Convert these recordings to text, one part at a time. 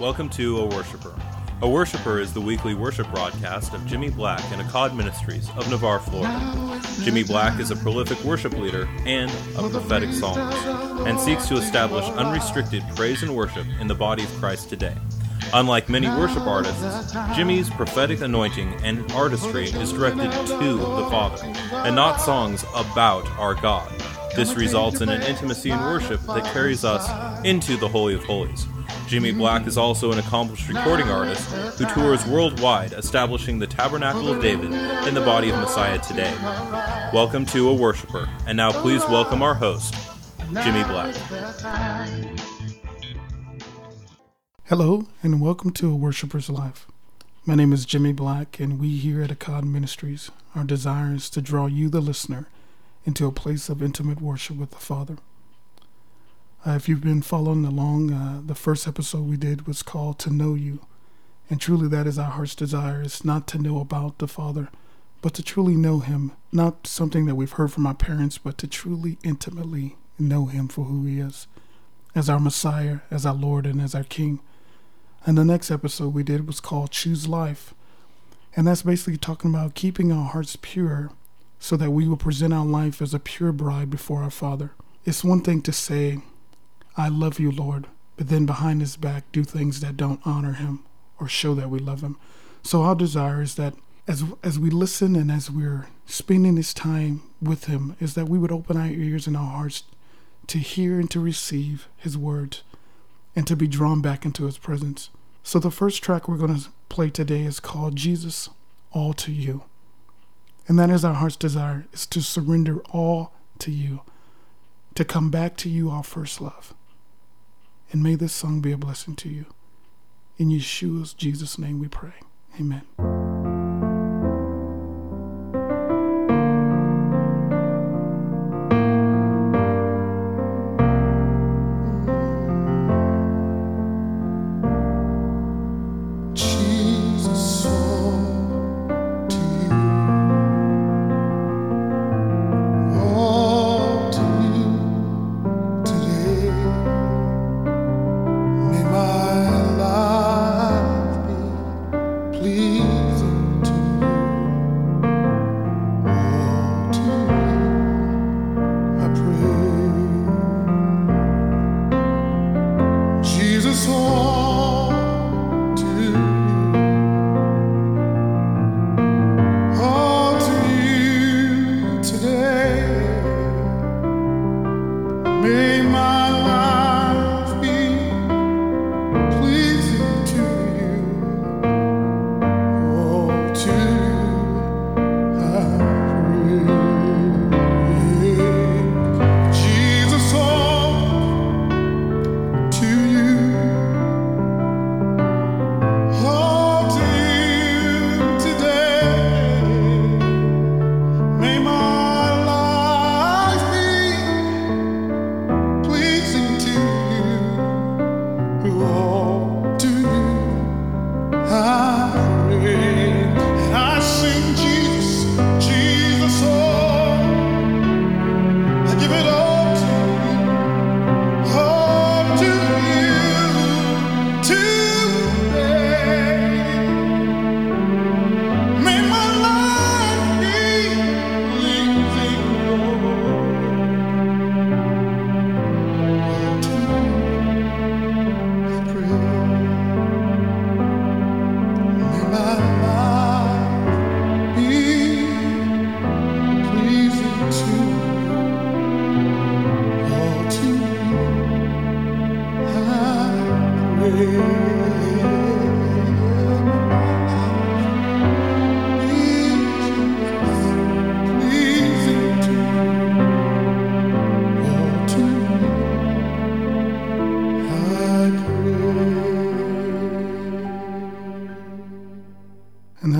Welcome to A Worshipper. A Worshipper is the weekly worship broadcast of Jimmy Black and Echad Ministries of Navarre, Florida. Jimmy Black is a prolific worship leader and a prophetic psalmist, and seeks to establish unrestricted praise and worship in the body of Christ today. Unlike many worship artists, Jimmy's prophetic anointing and artistry is directed to the Father, and not songs about our God. This results in an intimacy in worship that carries us into the Holy of Holies. Jimmy Black is also an accomplished recording artist who tours worldwide, establishing the Tabernacle of David in the body of Messiah today. Welcome to A Worshipper, and now please welcome our host, Jimmy Black. Hello, and welcome to A Worshipper's Life. My name is Jimmy Black, and we here at Echad Ministries, our desire is to draw you, the listener, into a place of intimate worship with the Father. Uh, if you've been following along, uh, the first episode we did was called To Know You. And truly, that is our heart's desire is not to know about the Father, but to truly know Him. Not something that we've heard from our parents, but to truly, intimately know Him for who He is, as our Messiah, as our Lord, and as our King. And the next episode we did was called Choose Life. And that's basically talking about keeping our hearts pure so that we will present our life as a pure bride before our Father. It's one thing to say, I love you, Lord, but then behind his back do things that don't honor him or show that we love him. So our desire is that as as we listen and as we're spending this time with him, is that we would open our ears and our hearts to hear and to receive his words and to be drawn back into his presence. So the first track we're going to play today is called Jesus All to You. And that is our heart's desire is to surrender all to you, to come back to you our first love. And may this song be a blessing to you. In Yeshua's Jesus' name we pray. Amen. Jesus,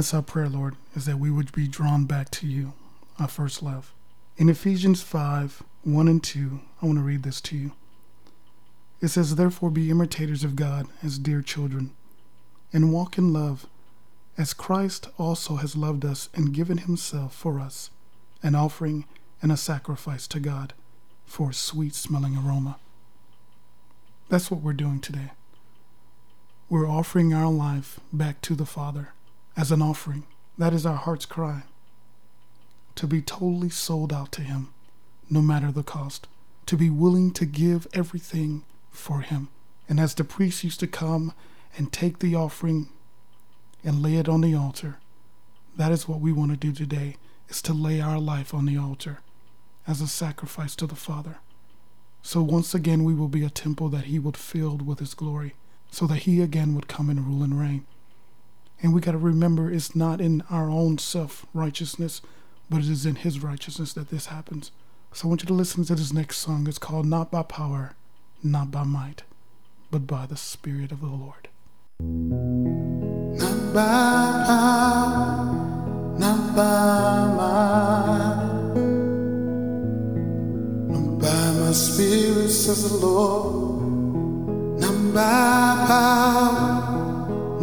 that's our prayer, Lord, is that we would be drawn back to you, our first love. In Ephesians 5 1 and 2, I want to read this to you. It says, Therefore be imitators of God as dear children, and walk in love, as Christ also has loved us and given himself for us, an offering and a sacrifice to God for a sweet smelling aroma. That's what we're doing today. we're offering our life back to the Father as an offering. That is our heart's cry. To be totally sold out to Him, no matter the cost. To be willing to give everything for Him. And as the priest used to come and take the offering and lay it on the altar, that is what we want to do today, is to lay our life on the altar as a sacrifice to the Father. So once again we will be a temple that he would fill with his glory, so that he again would come and rule and reign. And we got to remember it's not in our own self righteousness, but it is in his righteousness that this happens. So I want you to listen to this next song. It's called Not by Power, Not by Might, but by the Spirit of the Lord. Not by power, not by might, not by my spirit, says the Lord. Not by power,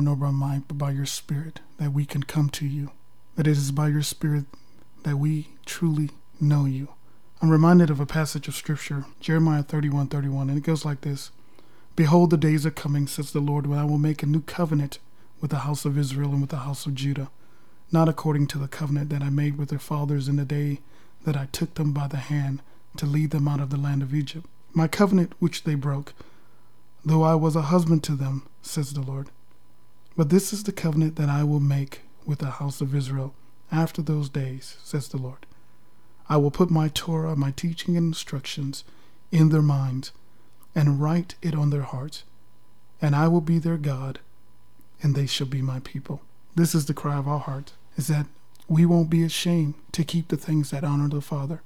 power nor by might, but by your Spirit that we can come to you. That it is by your Spirit that we truly know you. I'm reminded of a passage of Scripture, Jeremiah 31 31, and it goes like this Behold, the days are coming, says the Lord, when I will make a new covenant with the house of Israel and with the house of Judah, not according to the covenant that I made with their fathers in the day that I took them by the hand to lead them out of the land of Egypt. My covenant which they broke, though I was a husband to them, says the Lord. But this is the covenant that I will make with the house of Israel after those days, says the Lord. I will put my Torah, my teaching and instructions, in their minds, and write it on their hearts, and I will be their God, and they shall be my people. This is the cry of our heart, is that we won't be ashamed to keep the things that honor the Father,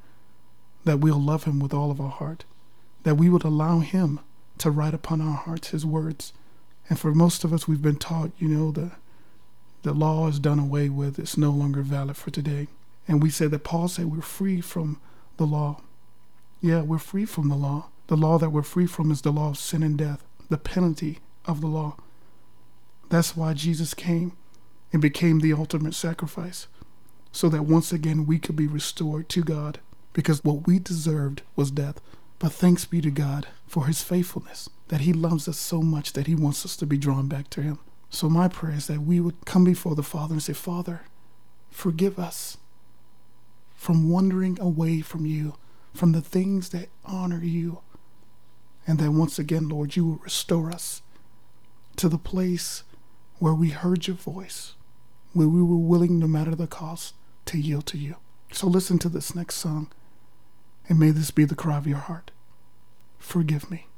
that we'll love him with all of our heart, that we would allow him to write upon our hearts his words. And for most of us, we've been taught, you know, the, the law is done away with, it's no longer valid for today. And we said that Paul said we're free from the law. Yeah, we're free from the law. The law that we're free from is the law of sin and death, the penalty of the law. That's why Jesus came and became the ultimate sacrifice, so that once again we could be restored to God, because what we deserved was death. But thanks be to God for his faithfulness, that he loves us so much that he wants us to be drawn back to him. So my prayer is that we would come before the Father and say, Father, forgive us from wandering away from you, from the things that honor you. And that once again, Lord, you will restore us to the place where we heard your voice, where we were willing, no matter the cost, to yield to you. So listen to this next song, and may this be the cry of your heart. Forgive me.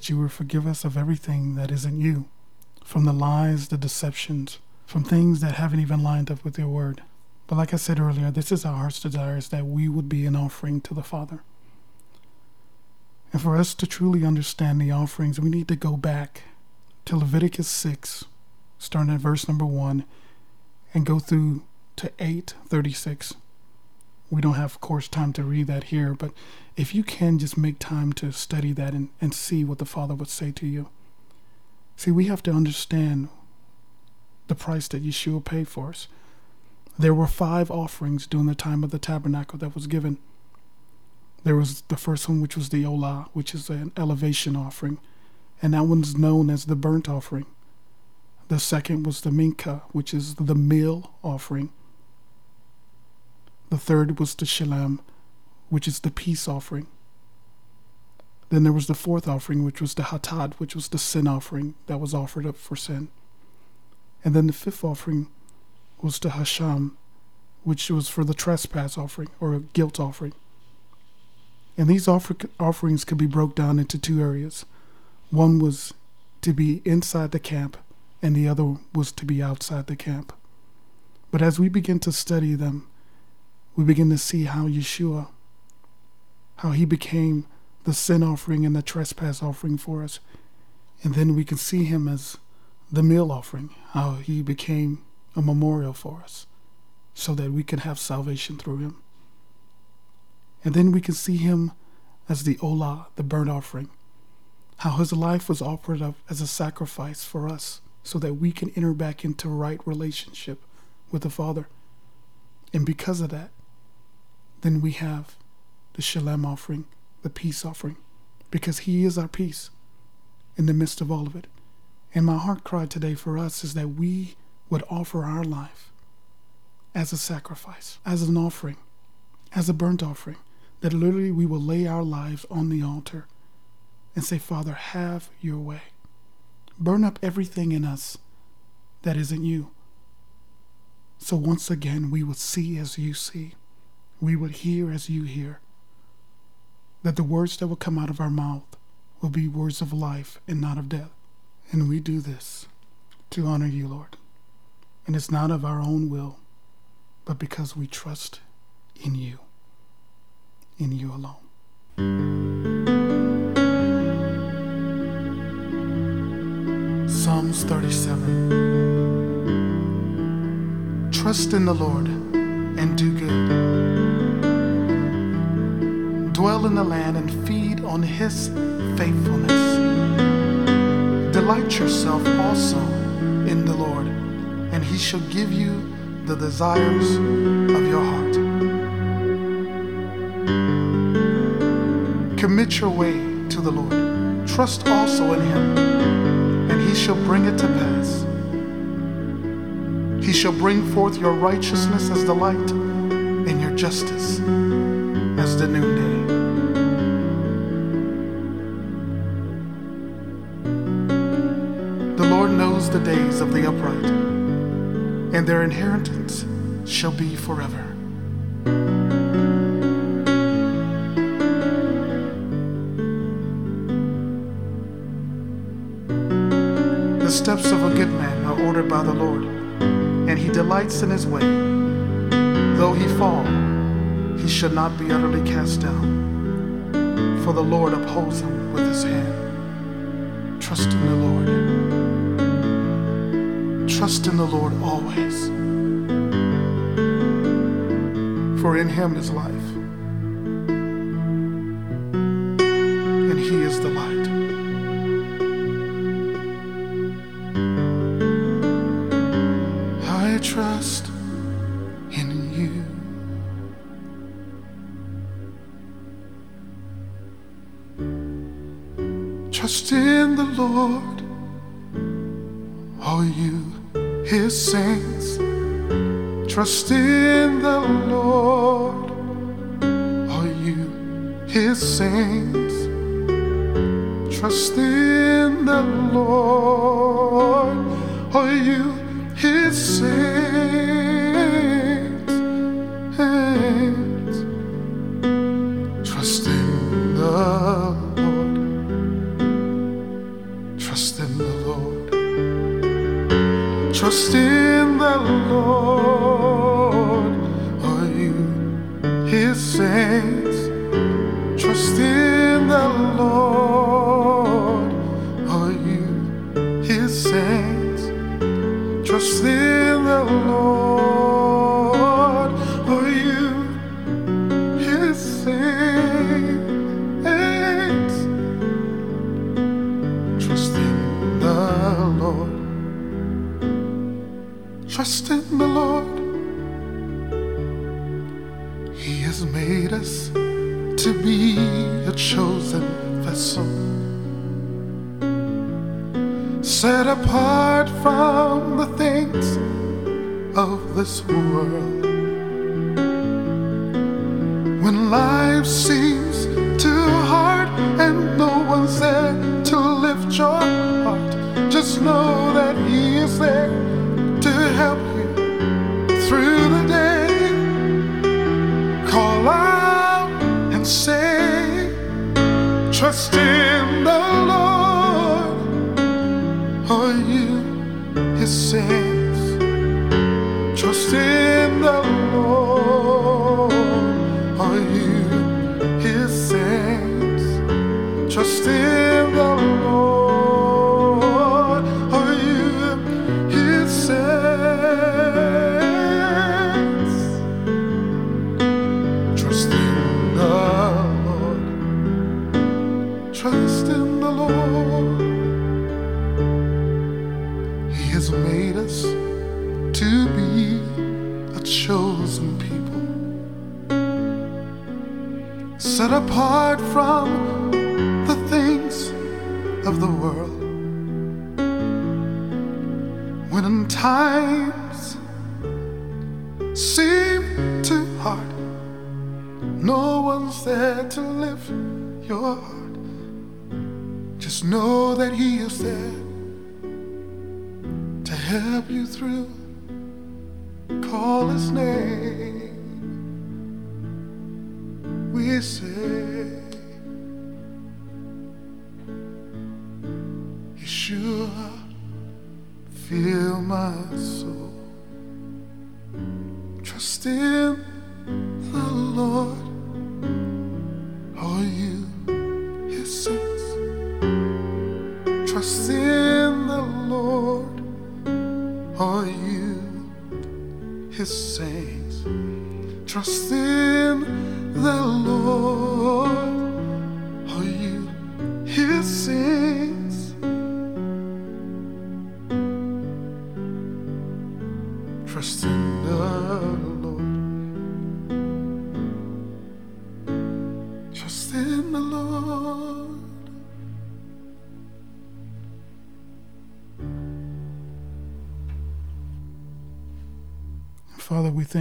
That you will forgive us of everything that isn't you, from the lies, the deceptions, from things that haven't even lined up with your word. But like I said earlier, this is our heart's desire is that we would be an offering to the Father. And for us to truly understand the offerings, we need to go back to Leviticus 6, starting at verse number 1, and go through to 836. We don't have, of course, time to read that here, but if you can just make time to study that and, and see what the Father would say to you. See, we have to understand the price that Yeshua paid for us. There were five offerings during the time of the tabernacle that was given. There was the first one, which was the Olah, which is an elevation offering, and that one's known as the burnt offering. The second was the Minka, which is the meal offering. The third was the Shalem, which is the peace offering. Then there was the fourth offering, which was the hatad, which was the sin offering that was offered up for sin. And then the fifth offering was the hasham, which was for the trespass offering or a guilt offering. And these offer- offerings could be broke down into two areas. One was to be inside the camp, and the other was to be outside the camp. But as we begin to study them, we begin to see how Yeshua, how he became the sin offering and the trespass offering for us. And then we can see him as the meal offering, how he became a memorial for us so that we can have salvation through him. And then we can see him as the Olah, the burnt offering, how his life was offered up as a sacrifice for us so that we can enter back into right relationship with the Father. And because of that, then we have the Shalem offering, the peace offering, because he is our peace in the midst of all of it. And my heart cry today for us is that we would offer our life as a sacrifice, as an offering, as a burnt offering, that literally we will lay our lives on the altar and say, Father, have your way. Burn up everything in us that isn't you. So once again, we would see as you see, we would hear as you hear, that the words that will come out of our mouth will be words of life and not of death. And we do this to honor you, Lord. And it's not of our own will, but because we trust in you, in you alone. Psalms 37. Trust in the Lord and do good. Dwell in the land and feed on his faithfulness. Delight yourself also in the Lord, and he shall give you the desires of your heart. Commit your way to the Lord. Trust also in him, and he shall bring it to pass. He shall bring forth your righteousness as the light, and your justice as the noonday. The days of the upright, and their inheritance shall be forever. The steps of a good man are ordered by the Lord, and he delights in his way. Though he fall, he shall not be utterly cast down, for the Lord upholds him with his hand. Trust in the Lord. Trust in the Lord always, for in him is life, and he is the light. I trust in you. Trust in the Lord, his saints. Trust in the Lord, Are you his saints. Trust in the Lord, Are you his saints. Of this world. When life seems too hard and no one's there to lift your heart. Just know that He is there to help you through the day. Call out and say, Trust in apart from the things of the world. When times seem too hard, no one's there to lift your heart. Just know that He is there to help you through. Call His name. Trust in the Lord. Are you His saints? Trust in the Lord.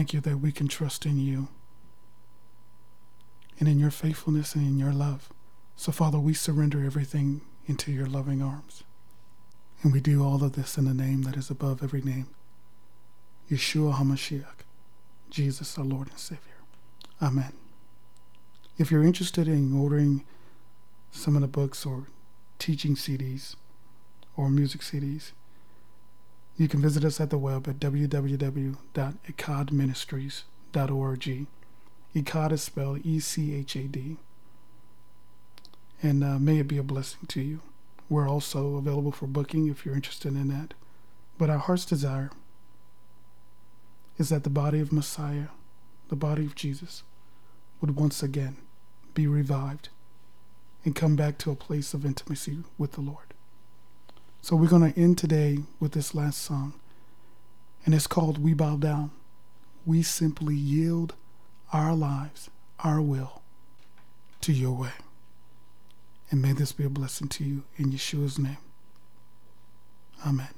Thank you that we can trust in you and in your faithfulness and in your love. So, Father, we surrender everything into your loving arms. And we do all of this in the name that is above every name Yeshua HaMashiach, Jesus, our Lord and Savior. Amen. If you're interested in ordering some of the books or teaching CDs or music CDs, you can visit us at the web at www.echadministries.org. Echad is spelled E C H A D. And uh, may it be a blessing to you. We're also available for booking if you're interested in that. But our heart's desire is that the body of Messiah, the body of Jesus, would once again be revived and come back to a place of intimacy with the Lord. So we're going to end today with this last song, and it's called We Bow Down. We simply yield our lives, our will, to your way. And may this be a blessing to you in Yeshua's name. Amen.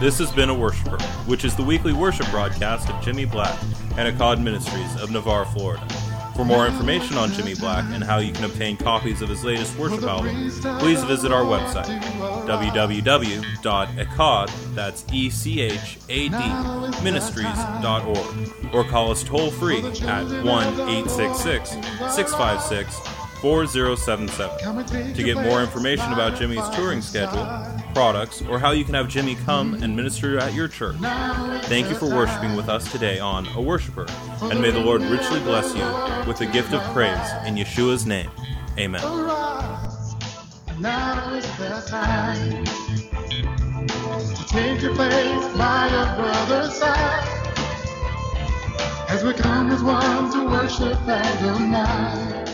This has been A Worshiper, which is the weekly worship broadcast of Jimmy Black and Echad Ministries of Navarre, Florida. For more information on Jimmy Black and how you can obtain copies of his latest worship album, please visit our website, www.echad, that's E-C-H-A-D, ministries.org, or call us toll free at 1-866-656-4077. To get more information about Jimmy's touring schedule, products, or how you can have Jimmy come and minister at your church. Thank you for worshiping with us today on A Worshiper, and may the Lord richly bless you with the gift of praise in Yeshua's name. Amen. Now is the time to take your place by your brother's side as we come as one to worship Adonai.